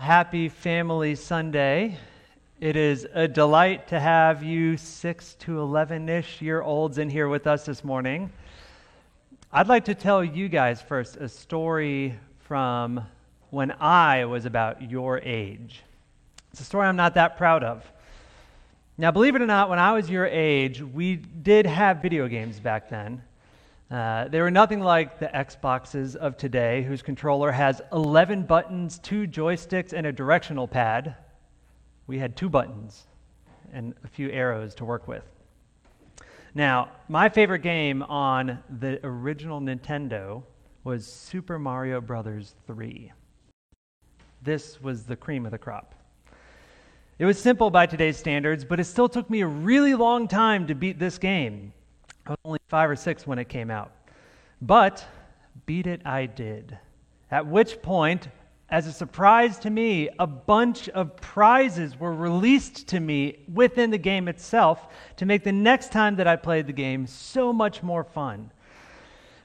Happy Family Sunday. It is a delight to have you 6 to 11 ish year olds in here with us this morning. I'd like to tell you guys first a story from when I was about your age. It's a story I'm not that proud of. Now, believe it or not, when I was your age, we did have video games back then. Uh, they were nothing like the Xboxes of today, whose controller has 11 buttons, two joysticks, and a directional pad. We had two buttons and a few arrows to work with. Now, my favorite game on the original Nintendo was Super Mario Brothers 3. This was the cream of the crop. It was simple by today's standards, but it still took me a really long time to beat this game. I was only five or six when it came out. But beat it I did. At which point, as a surprise to me, a bunch of prizes were released to me within the game itself to make the next time that I played the game so much more fun.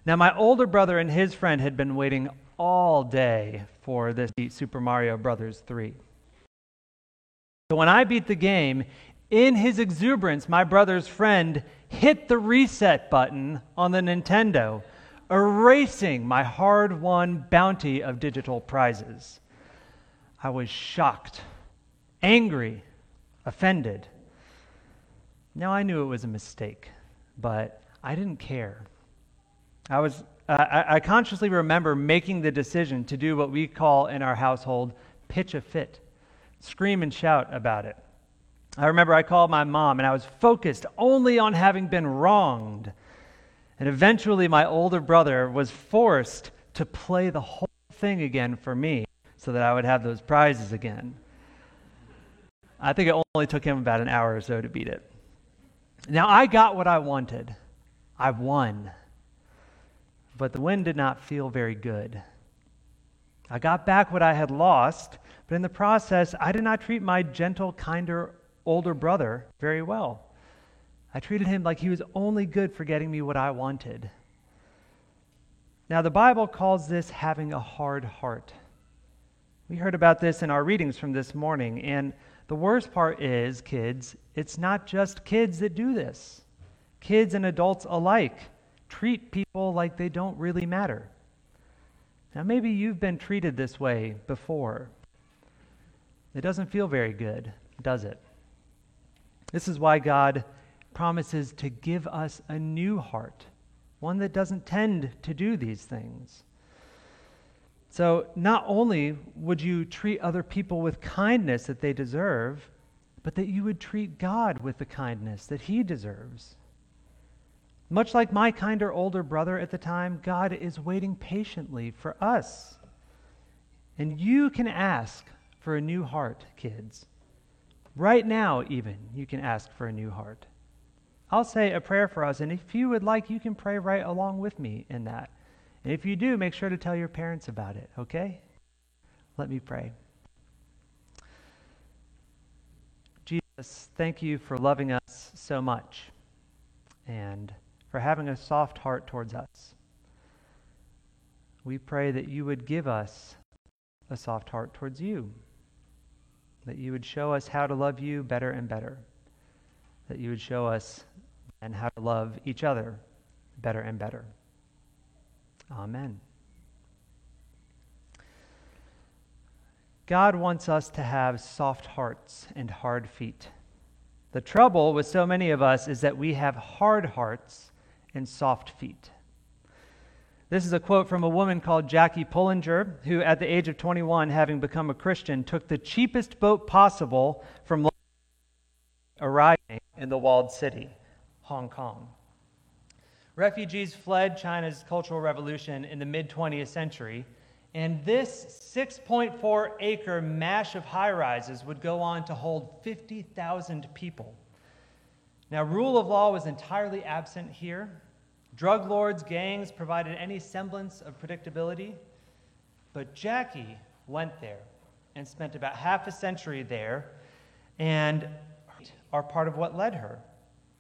Now, my older brother and his friend had been waiting all day for this Super Mario Brothers 3. So when I beat the game, in his exuberance, my brother's friend hit the reset button on the Nintendo, erasing my hard won bounty of digital prizes. I was shocked, angry, offended. Now I knew it was a mistake, but I didn't care. I was I, I consciously remember making the decision to do what we call in our household pitch a fit, scream and shout about it. I remember I called my mom and I was focused only on having been wronged. And eventually, my older brother was forced to play the whole thing again for me so that I would have those prizes again. I think it only took him about an hour or so to beat it. Now, I got what I wanted. I won. But the win did not feel very good. I got back what I had lost, but in the process, I did not treat my gentle, kinder older brother very well. I treated him like he was only good for getting me what I wanted. Now, the Bible calls this having a hard heart. We heard about this in our readings from this morning, and the worst part is, kids, it's not just kids that do this. Kids and adults alike treat people like they don't really matter. Now, maybe you've been treated this way before. It doesn't feel very good, does it? This is why God promises to give us a new heart, one that doesn't tend to do these things. So, not only would you treat other people with kindness that they deserve, but that you would treat God with the kindness that He deserves. Much like my kinder older brother at the time, God is waiting patiently for us. And you can ask for a new heart, kids. Right now, even, you can ask for a new heart. I'll say a prayer for us, and if you would like, you can pray right along with me in that. And if you do, make sure to tell your parents about it, okay? Let me pray. Jesus, thank you for loving us so much and for having a soft heart towards us. We pray that you would give us a soft heart towards you that you would show us how to love you better and better, that you would show us and how to love each other better and better. Amen. God wants us to have soft hearts and hard feet. The trouble with so many of us is that we have hard hearts and soft feet. This is a quote from a woman called Jackie Pullinger, who, at the age of 21, having become a Christian, took the cheapest boat possible from arriving in the walled city, Hong Kong. Refugees fled China's Cultural Revolution in the mid 20th century, and this 6.4 acre mash of high rises would go on to hold 50,000 people. Now, rule of law was entirely absent here. Drug lords, gangs provided any semblance of predictability. But Jackie went there and spent about half a century there and are part of what led her.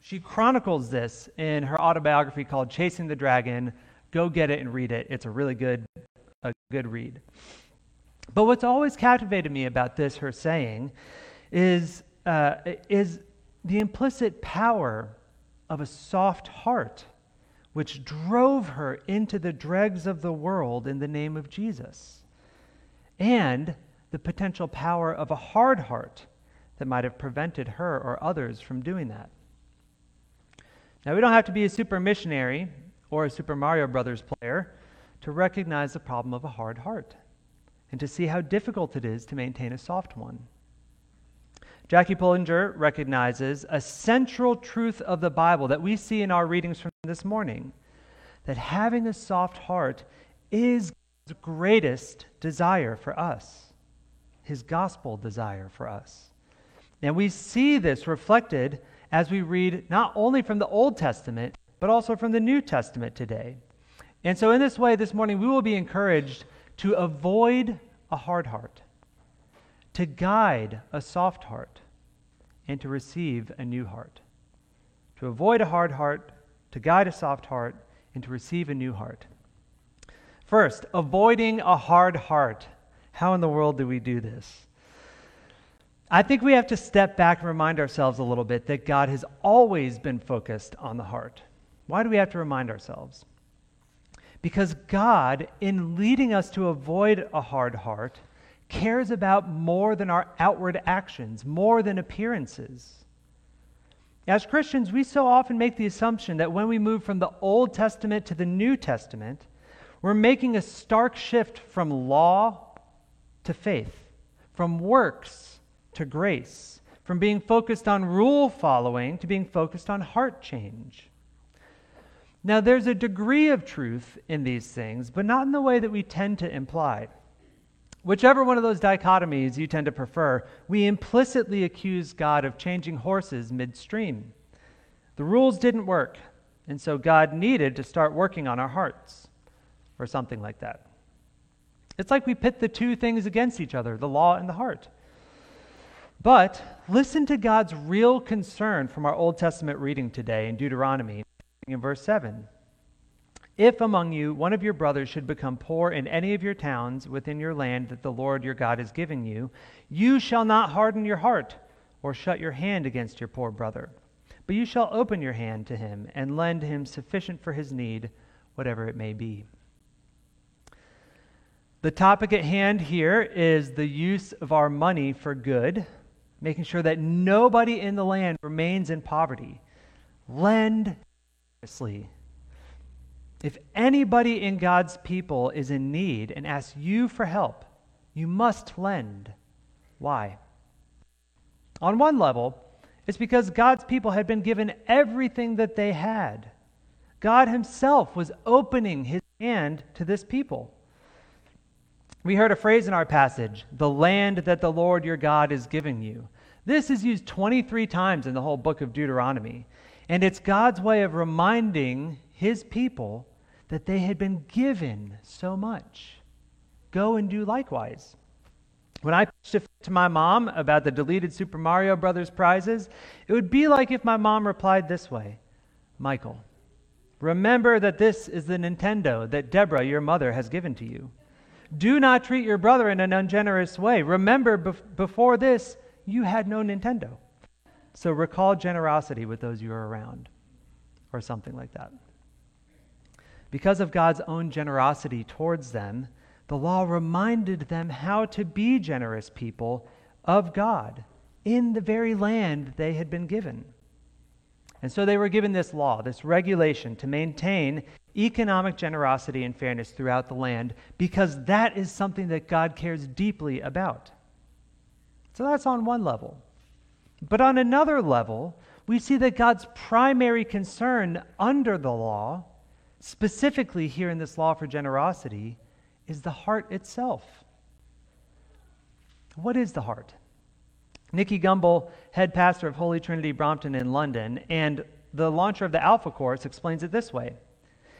She chronicles this in her autobiography called Chasing the Dragon. Go get it and read it. It's a really good, a good read. But what's always captivated me about this, her saying, is, uh, is the implicit power of a soft heart, which drove her into the dregs of the world in the name of Jesus, and the potential power of a hard heart that might have prevented her or others from doing that. Now, we don't have to be a super missionary or a Super Mario Brothers player to recognize the problem of a hard heart and to see how difficult it is to maintain a soft one. Jackie Pullinger recognizes a central truth of the Bible that we see in our readings from this morning that having a soft heart is God's greatest desire for us, his gospel desire for us. And we see this reflected as we read not only from the Old Testament, but also from the New Testament today. And so, in this way, this morning, we will be encouraged to avoid a hard heart, to guide a soft heart, and to receive a new heart. To avoid a hard heart, to guide a soft heart, and to receive a new heart. First, avoiding a hard heart. How in the world do we do this? I think we have to step back and remind ourselves a little bit that God has always been focused on the heart. Why do we have to remind ourselves? Because God, in leading us to avoid a hard heart, cares about more than our outward actions, more than appearances. As Christians, we so often make the assumption that when we move from the Old Testament to the New Testament, we're making a stark shift from law to faith, from works to grace, from being focused on rule following to being focused on heart change. Now, there's a degree of truth in these things, but not in the way that we tend to imply. Whichever one of those dichotomies you tend to prefer, we implicitly accuse God of changing horses midstream. The rules didn't work, and so God needed to start working on our hearts, or something like that. It's like we pit the two things against each other the law and the heart. But listen to God's real concern from our Old Testament reading today in Deuteronomy in verse 7. If among you one of your brothers should become poor in any of your towns within your land that the Lord your God is giving you, you shall not harden your heart or shut your hand against your poor brother, but you shall open your hand to him and lend him sufficient for his need, whatever it may be. The topic at hand here is the use of our money for good making sure that nobody in the land remains in poverty. Lend generously. If anybody in God's people is in need and asks you for help, you must lend. Why? On one level, it's because God's people had been given everything that they had. God Himself was opening His hand to this people. We heard a phrase in our passage the land that the Lord your God is giving you. This is used 23 times in the whole book of Deuteronomy. And it's God's way of reminding his people that they had been given so much. Go and do likewise. When I pitched it to my mom about the deleted Super Mario Brothers prizes, it would be like if my mom replied this way Michael, remember that this is the Nintendo that Deborah, your mother, has given to you. Do not treat your brother in an ungenerous way. Remember, before this, you had no Nintendo. So recall generosity with those you are around, or something like that. Because of God's own generosity towards them, the law reminded them how to be generous people of God in the very land they had been given. And so they were given this law, this regulation to maintain economic generosity and fairness throughout the land because that is something that God cares deeply about. So that's on one level. But on another level, we see that God's primary concern under the law, specifically here in this law for generosity, is the heart itself. What is the heart? Nicky Gumbel, head pastor of Holy Trinity Brompton in London, and the launcher of the Alpha Course explains it this way.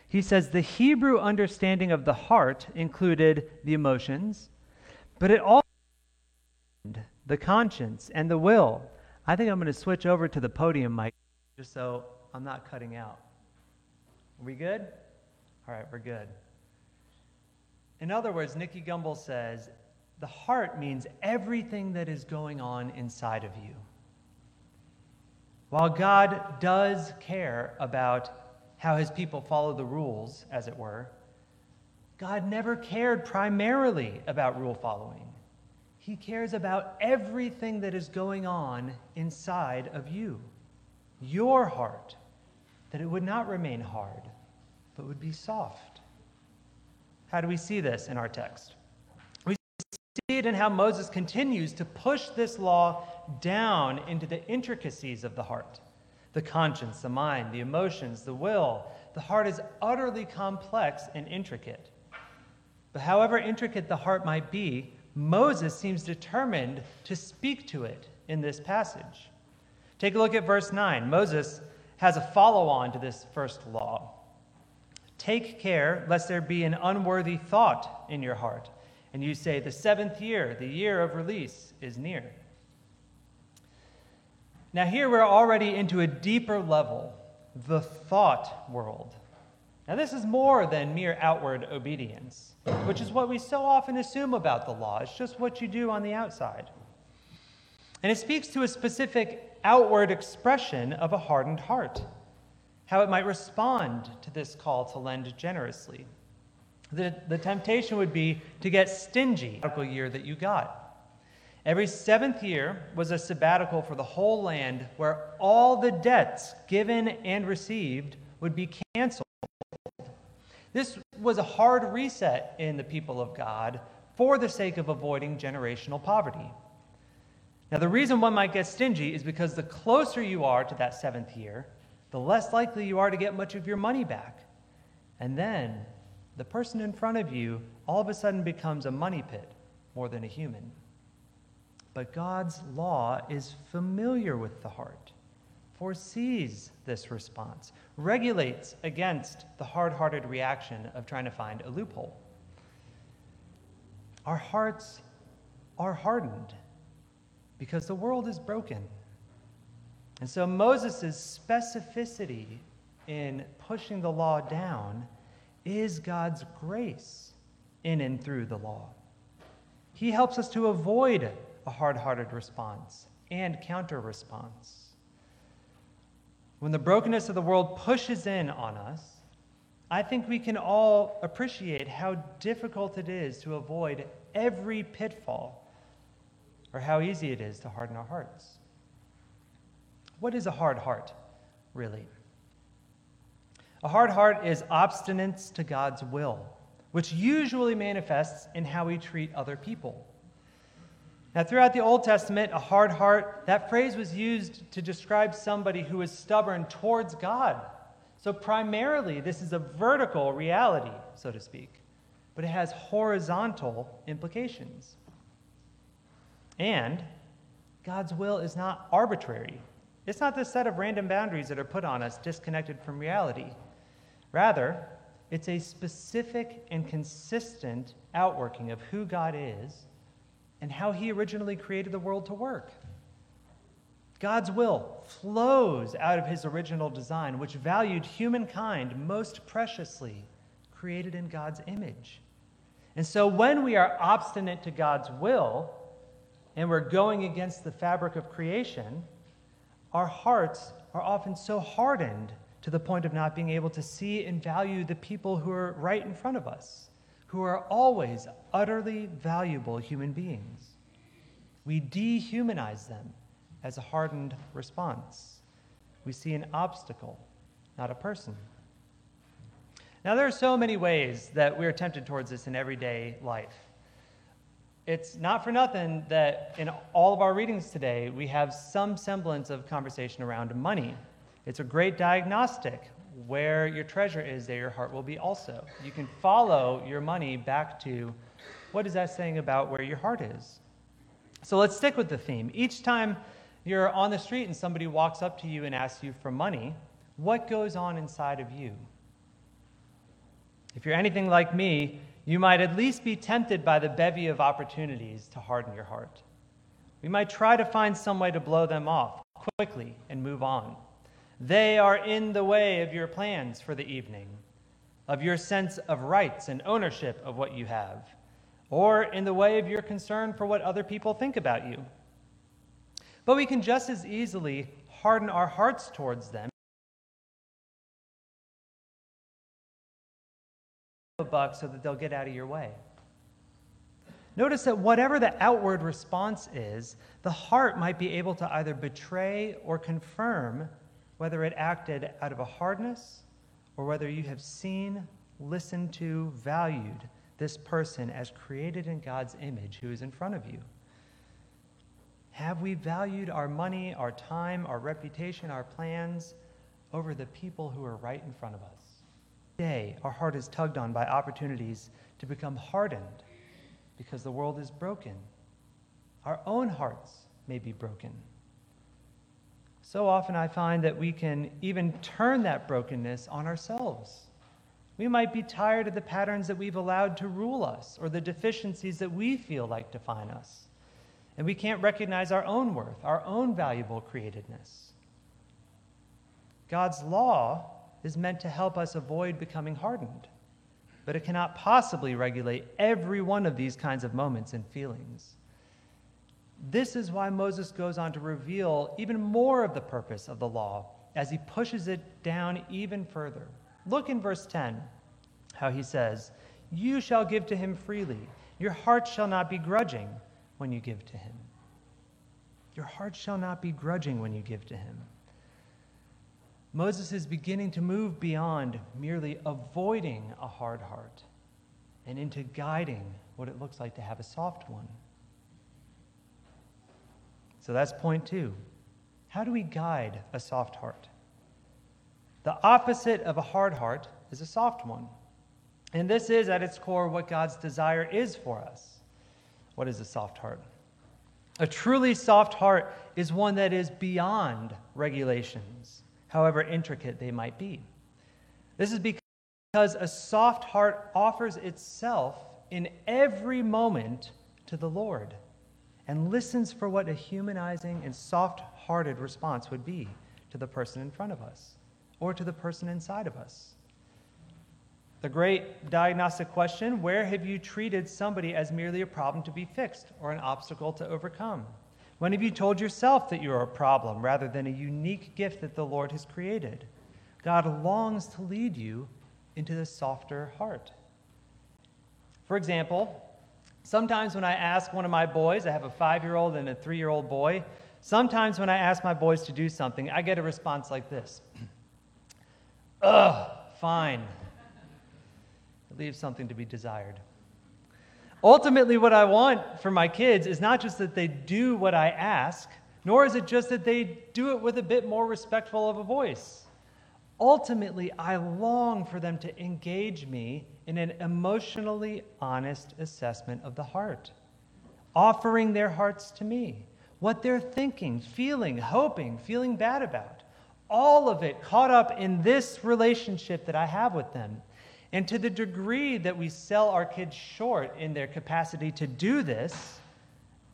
He says the Hebrew understanding of the heart included the emotions, but it also the conscience, and the will. I think I'm going to switch over to the podium mic just so I'm not cutting out. Are we good? All right, we're good. In other words, Nicky Gumbel says the heart means everything that is going on inside of you. While God does care about how his people follow the rules, as it were, God never cared primarily about rule following. He cares about everything that is going on inside of you, your heart, that it would not remain hard, but would be soft. How do we see this in our text? We see it in how Moses continues to push this law down into the intricacies of the heart the conscience, the mind, the emotions, the will. The heart is utterly complex and intricate. But however intricate the heart might be, Moses seems determined to speak to it in this passage. Take a look at verse 9. Moses has a follow on to this first law. Take care lest there be an unworthy thought in your heart, and you say, The seventh year, the year of release, is near. Now, here we're already into a deeper level, the thought world. Now, this is more than mere outward obedience, which is what we so often assume about the law. It's just what you do on the outside. And it speaks to a specific outward expression of a hardened heart, how it might respond to this call to lend generously. The, the temptation would be to get stingy the year that you got. Every seventh year was a sabbatical for the whole land where all the debts given and received would be canceled. This was a hard reset in the people of God for the sake of avoiding generational poverty. Now, the reason one might get stingy is because the closer you are to that seventh year, the less likely you are to get much of your money back. And then the person in front of you all of a sudden becomes a money pit more than a human. But God's law is familiar with the heart, foresees this response, regulates against the hard hearted reaction of trying to find a loophole. Our hearts are hardened because the world is broken. And so Moses' specificity in pushing the law down is God's grace in and through the law. He helps us to avoid a hard hearted response and counter response. When the brokenness of the world pushes in on us, I think we can all appreciate how difficult it is to avoid every pitfall or how easy it is to harden our hearts. What is a hard heart, really? A hard heart is obstinance to God's will, which usually manifests in how we treat other people. Now, throughout the Old Testament, a hard heart, that phrase was used to describe somebody who is stubborn towards God. So, primarily, this is a vertical reality, so to speak, but it has horizontal implications. And God's will is not arbitrary, it's not the set of random boundaries that are put on us disconnected from reality. Rather, it's a specific and consistent outworking of who God is and how he originally created the world to work. God's will flows out of his original design, which valued humankind most preciously, created in God's image. And so when we are obstinate to God's will and we're going against the fabric of creation, our hearts are often so hardened to the point of not being able to see and value the people who are right in front of us who are always utterly valuable human beings. We dehumanize them as a hardened response. We see an obstacle, not a person. Now, there are so many ways that we're tempted towards this in everyday life. It's not for nothing that in all of our readings today, we have some semblance of conversation around money. It's a great diagnostic where your treasure is, there your heart will be also. You can follow your money back to what is that saying about where your heart is? So let's stick with the theme. Each time you're on the street and somebody walks up to you and asks you for money, what goes on inside of you? If you're anything like me, you might at least be tempted by the bevy of opportunities to harden your heart. We might try to find some way to blow them off quickly and move on. They are in the way of your plans for the evening, of your sense of rights and ownership of what you have, or in the way of your concern for what other people think about you. But we can just as easily harden our hearts towards them. A buck so that they'll get out of your way. Notice that whatever the outward response is, the heart might be able to either betray or confirm whether it acted out of a hardness or whether you have seen, listened to, valued this person as created in God's image who is in front of you. Have we valued our money, our time, our reputation, our plans over the people who are right in front of us? Today, our heart is tugged on by opportunities to become hardened because the world is broken. Our own hearts may be broken. So often I find that we can even turn that brokenness on ourselves. We might be tired of the patterns that we've allowed to rule us or the deficiencies that we feel like define us. And we can't recognize our own worth, our own valuable createdness. God's law is meant to help us avoid becoming hardened but it cannot possibly regulate every one of these kinds of moments and feelings. This is why Moses goes on to reveal even more of the purpose of the law as he pushes it down even further. Look in verse 10 how he says, You shall give to him freely, your heart shall not be grudging when you give to him. Your heart shall not be grudging when you give to him. Moses is beginning to move beyond merely avoiding a hard heart and into guiding what it looks like to have a soft one. So that's point two. How do we guide a soft heart? The opposite of a hard heart is a soft one. And this is, at its core, what God's desire is for us. What is a soft heart? A truly soft heart is one that is beyond regulations however intricate they might be. This is because a soft heart offers itself in every moment to the Lord and listens for what a humanizing and soft hearted response would be to the person in front of us or to the person inside of us. The great diagnostic question where have you treated somebody as merely a problem to be fixed or an obstacle to overcome? When have you told yourself that you are a problem rather than a unique gift that the Lord has created? God longs to lead you into the softer heart. For example, sometimes when I ask one of my boys, I have a five year old and a three year old boy, sometimes when I ask my boys to do something, I get a response like this Ugh, fine. It leaves something to be desired. Ultimately, what I want for my kids is not just that they do what I ask, nor is it just that they do it with a bit more respectful of a voice. Ultimately, I long for them to engage me in an emotionally honest assessment of the heart, offering their hearts to me, what they're thinking, feeling, hoping, feeling bad about. All of it caught up in this relationship that I have with them. And to the degree that we sell our kids short in their capacity to do this,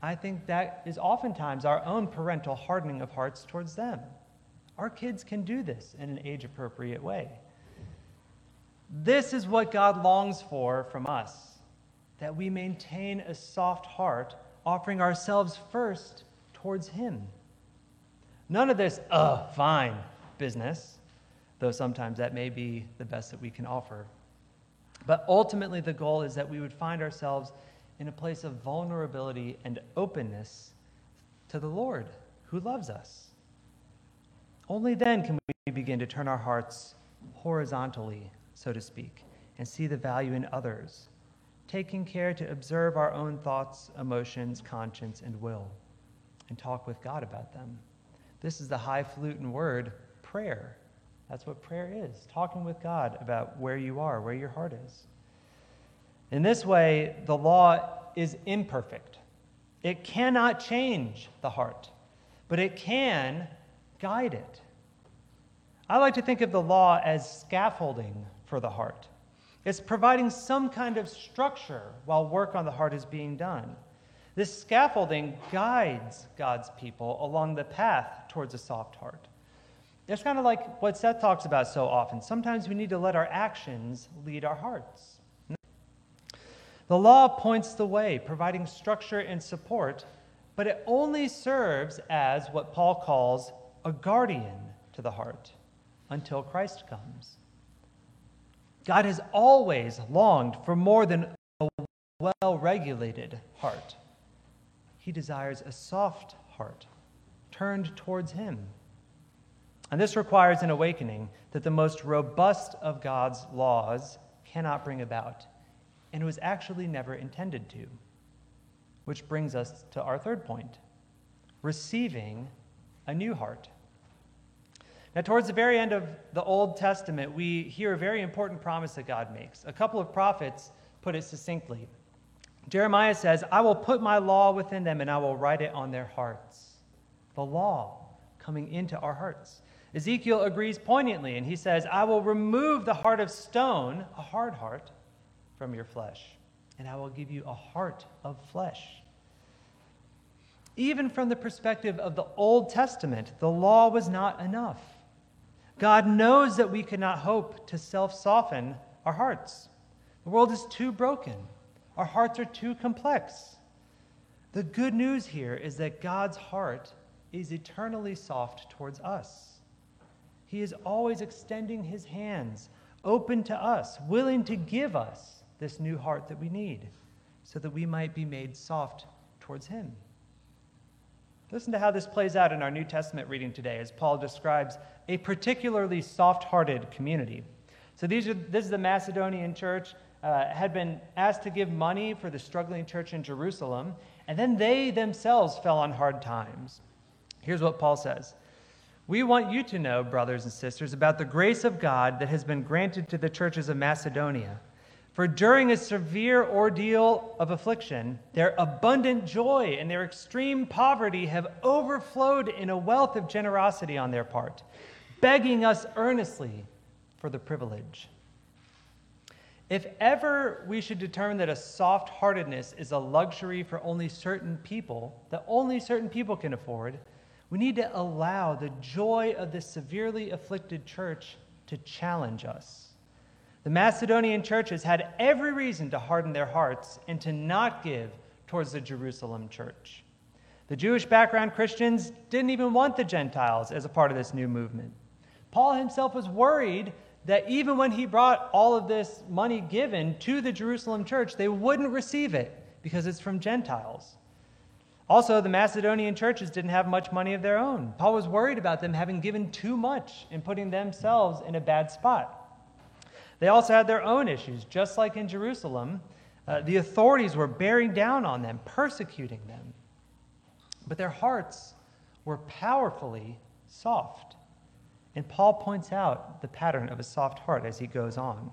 I think that is oftentimes our own parental hardening of hearts towards them. Our kids can do this in an age appropriate way. This is what God longs for from us that we maintain a soft heart, offering ourselves first towards Him. None of this, uh, fine business, though sometimes that may be the best that we can offer. But ultimately, the goal is that we would find ourselves in a place of vulnerability and openness to the Lord who loves us. Only then can we begin to turn our hearts horizontally, so to speak, and see the value in others, taking care to observe our own thoughts, emotions, conscience, and will, and talk with God about them. This is the highfalutin word, prayer. That's what prayer is talking with God about where you are, where your heart is. In this way, the law is imperfect. It cannot change the heart, but it can guide it. I like to think of the law as scaffolding for the heart. It's providing some kind of structure while work on the heart is being done. This scaffolding guides God's people along the path towards a soft heart. It's kind of like what Seth talks about so often. Sometimes we need to let our actions lead our hearts. The law points the way, providing structure and support, but it only serves as what Paul calls a guardian to the heart until Christ comes. God has always longed for more than a well regulated heart. He desires a soft heart turned towards Him. And this requires an awakening that the most robust of God's laws cannot bring about, and was actually never intended to. Which brings us to our third point receiving a new heart. Now, towards the very end of the Old Testament, we hear a very important promise that God makes. A couple of prophets put it succinctly. Jeremiah says, I will put my law within them and I will write it on their hearts. The law coming into our hearts. Ezekiel agrees poignantly and he says, I will remove the heart of stone, a hard heart, from your flesh, and I will give you a heart of flesh. Even from the perspective of the Old Testament, the law was not enough. God knows that we cannot hope to self soften our hearts. The world is too broken, our hearts are too complex. The good news here is that God's heart is eternally soft towards us. He is always extending his hands open to us, willing to give us this new heart that we need so that we might be made soft towards him. Listen to how this plays out in our New Testament reading today as Paul describes a particularly soft hearted community. So, these are, this is the Macedonian church, uh, had been asked to give money for the struggling church in Jerusalem, and then they themselves fell on hard times. Here's what Paul says We want you to know, brothers and sisters, about the grace of God that has been granted to the churches of Macedonia. For during a severe ordeal of affliction, their abundant joy and their extreme poverty have overflowed in a wealth of generosity on their part, begging us earnestly for the privilege. If ever we should determine that a soft heartedness is a luxury for only certain people, that only certain people can afford, we need to allow the joy of the severely afflicted church to challenge us. The Macedonian churches had every reason to harden their hearts and to not give towards the Jerusalem church. The Jewish background Christians didn't even want the Gentiles as a part of this new movement. Paul himself was worried that even when he brought all of this money given to the Jerusalem church, they wouldn't receive it because it's from Gentiles. Also, the Macedonian churches didn't have much money of their own. Paul was worried about them having given too much and putting themselves in a bad spot. They also had their own issues, just like in Jerusalem. Uh, the authorities were bearing down on them, persecuting them. But their hearts were powerfully soft. And Paul points out the pattern of a soft heart as he goes on.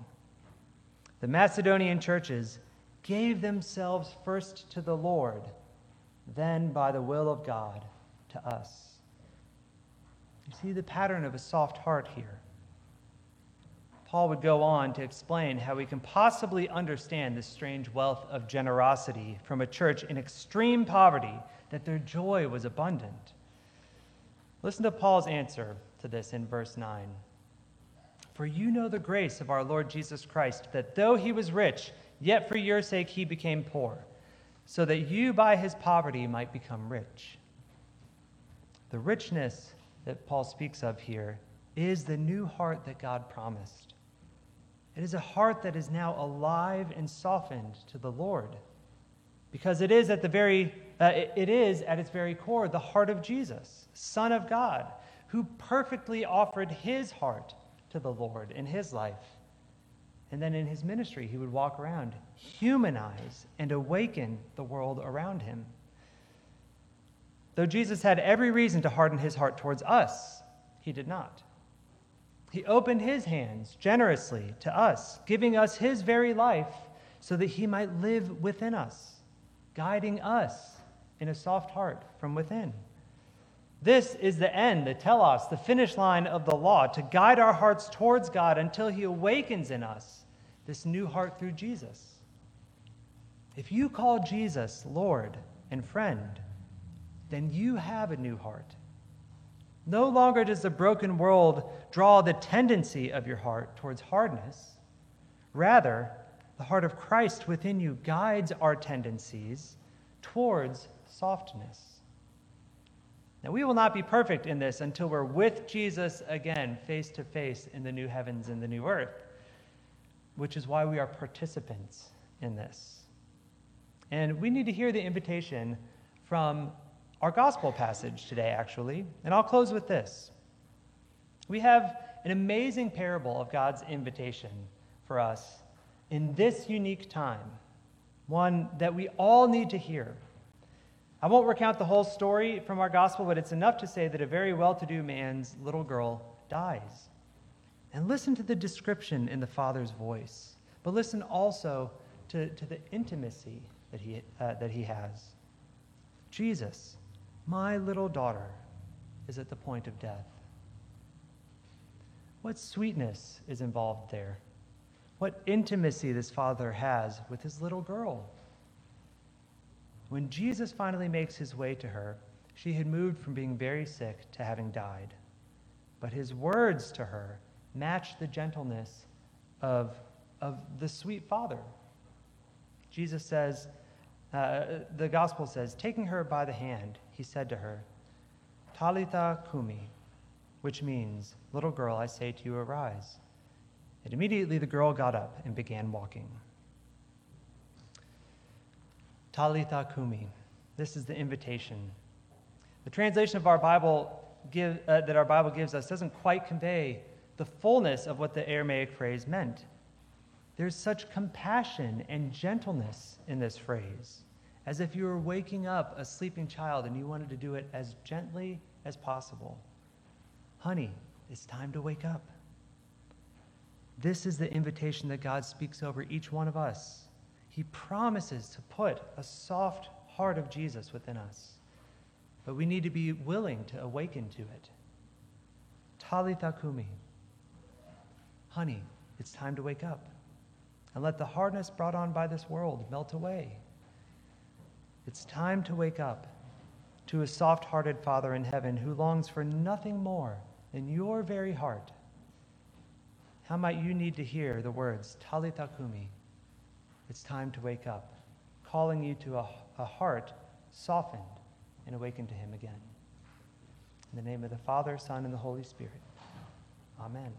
The Macedonian churches gave themselves first to the Lord, then by the will of God to us. You see the pattern of a soft heart here. Paul would go on to explain how we can possibly understand this strange wealth of generosity from a church in extreme poverty, that their joy was abundant. Listen to Paul's answer to this in verse 9. For you know the grace of our Lord Jesus Christ, that though he was rich, yet for your sake he became poor, so that you by his poverty might become rich. The richness that Paul speaks of here is the new heart that God promised. It is a heart that is now alive and softened to the Lord. Because it is at the very uh, it, it is at its very core the heart of Jesus, Son of God, who perfectly offered his heart to the Lord in his life. And then in his ministry, he would walk around, humanize, and awaken the world around him. Though Jesus had every reason to harden his heart towards us, he did not. He opened his hands generously to us, giving us his very life so that he might live within us, guiding us in a soft heart from within. This is the end, the telos, the finish line of the law, to guide our hearts towards God until he awakens in us this new heart through Jesus. If you call Jesus Lord and friend, then you have a new heart no longer does the broken world draw the tendency of your heart towards hardness. Rather, the heart of Christ within you guides our tendencies towards softness. Now, we will not be perfect in this until we're with Jesus again, face to face in the new heavens and the new earth, which is why we are participants in this. And we need to hear the invitation from our gospel passage today, actually. And I'll close with this. We have an amazing parable of God's invitation for us in this unique time, one that we all need to hear. I won't recount the whole story from our gospel, but it's enough to say that a very well to do man's little girl dies. And listen to the description in the father's voice, but listen also to, to the intimacy that he, uh, that he has. Jesus, my little daughter, is at the point of death. What sweetness is involved there? What intimacy this father has with his little girl. When Jesus finally makes his way to her, she had moved from being very sick to having died. But his words to her match the gentleness of, of the sweet father. Jesus says, uh, the gospel says, taking her by the hand, he said to her, Talitha cumi, which means, Little girl, I say to you, arise. And immediately the girl got up and began walking. Talitha Kumi. This is the invitation. The translation of our Bible give, uh, that our Bible gives us doesn't quite convey the fullness of what the Aramaic phrase meant. There's such compassion and gentleness in this phrase, as if you were waking up a sleeping child and you wanted to do it as gently as possible. Honey, it's time to wake up. This is the invitation that God speaks over each one of us. He promises to put a soft heart of Jesus within us, but we need to be willing to awaken to it. Talitha kumi. Honey, it's time to wake up and let the hardness brought on by this world melt away. It's time to wake up to a soft hearted Father in heaven who longs for nothing more than your very heart. How might you need to hear the words, Talitha kumi, it's time to wake up, calling you to a, a heart softened and awakened to Him again. In the name of the Father, Son, and the Holy Spirit. Amen.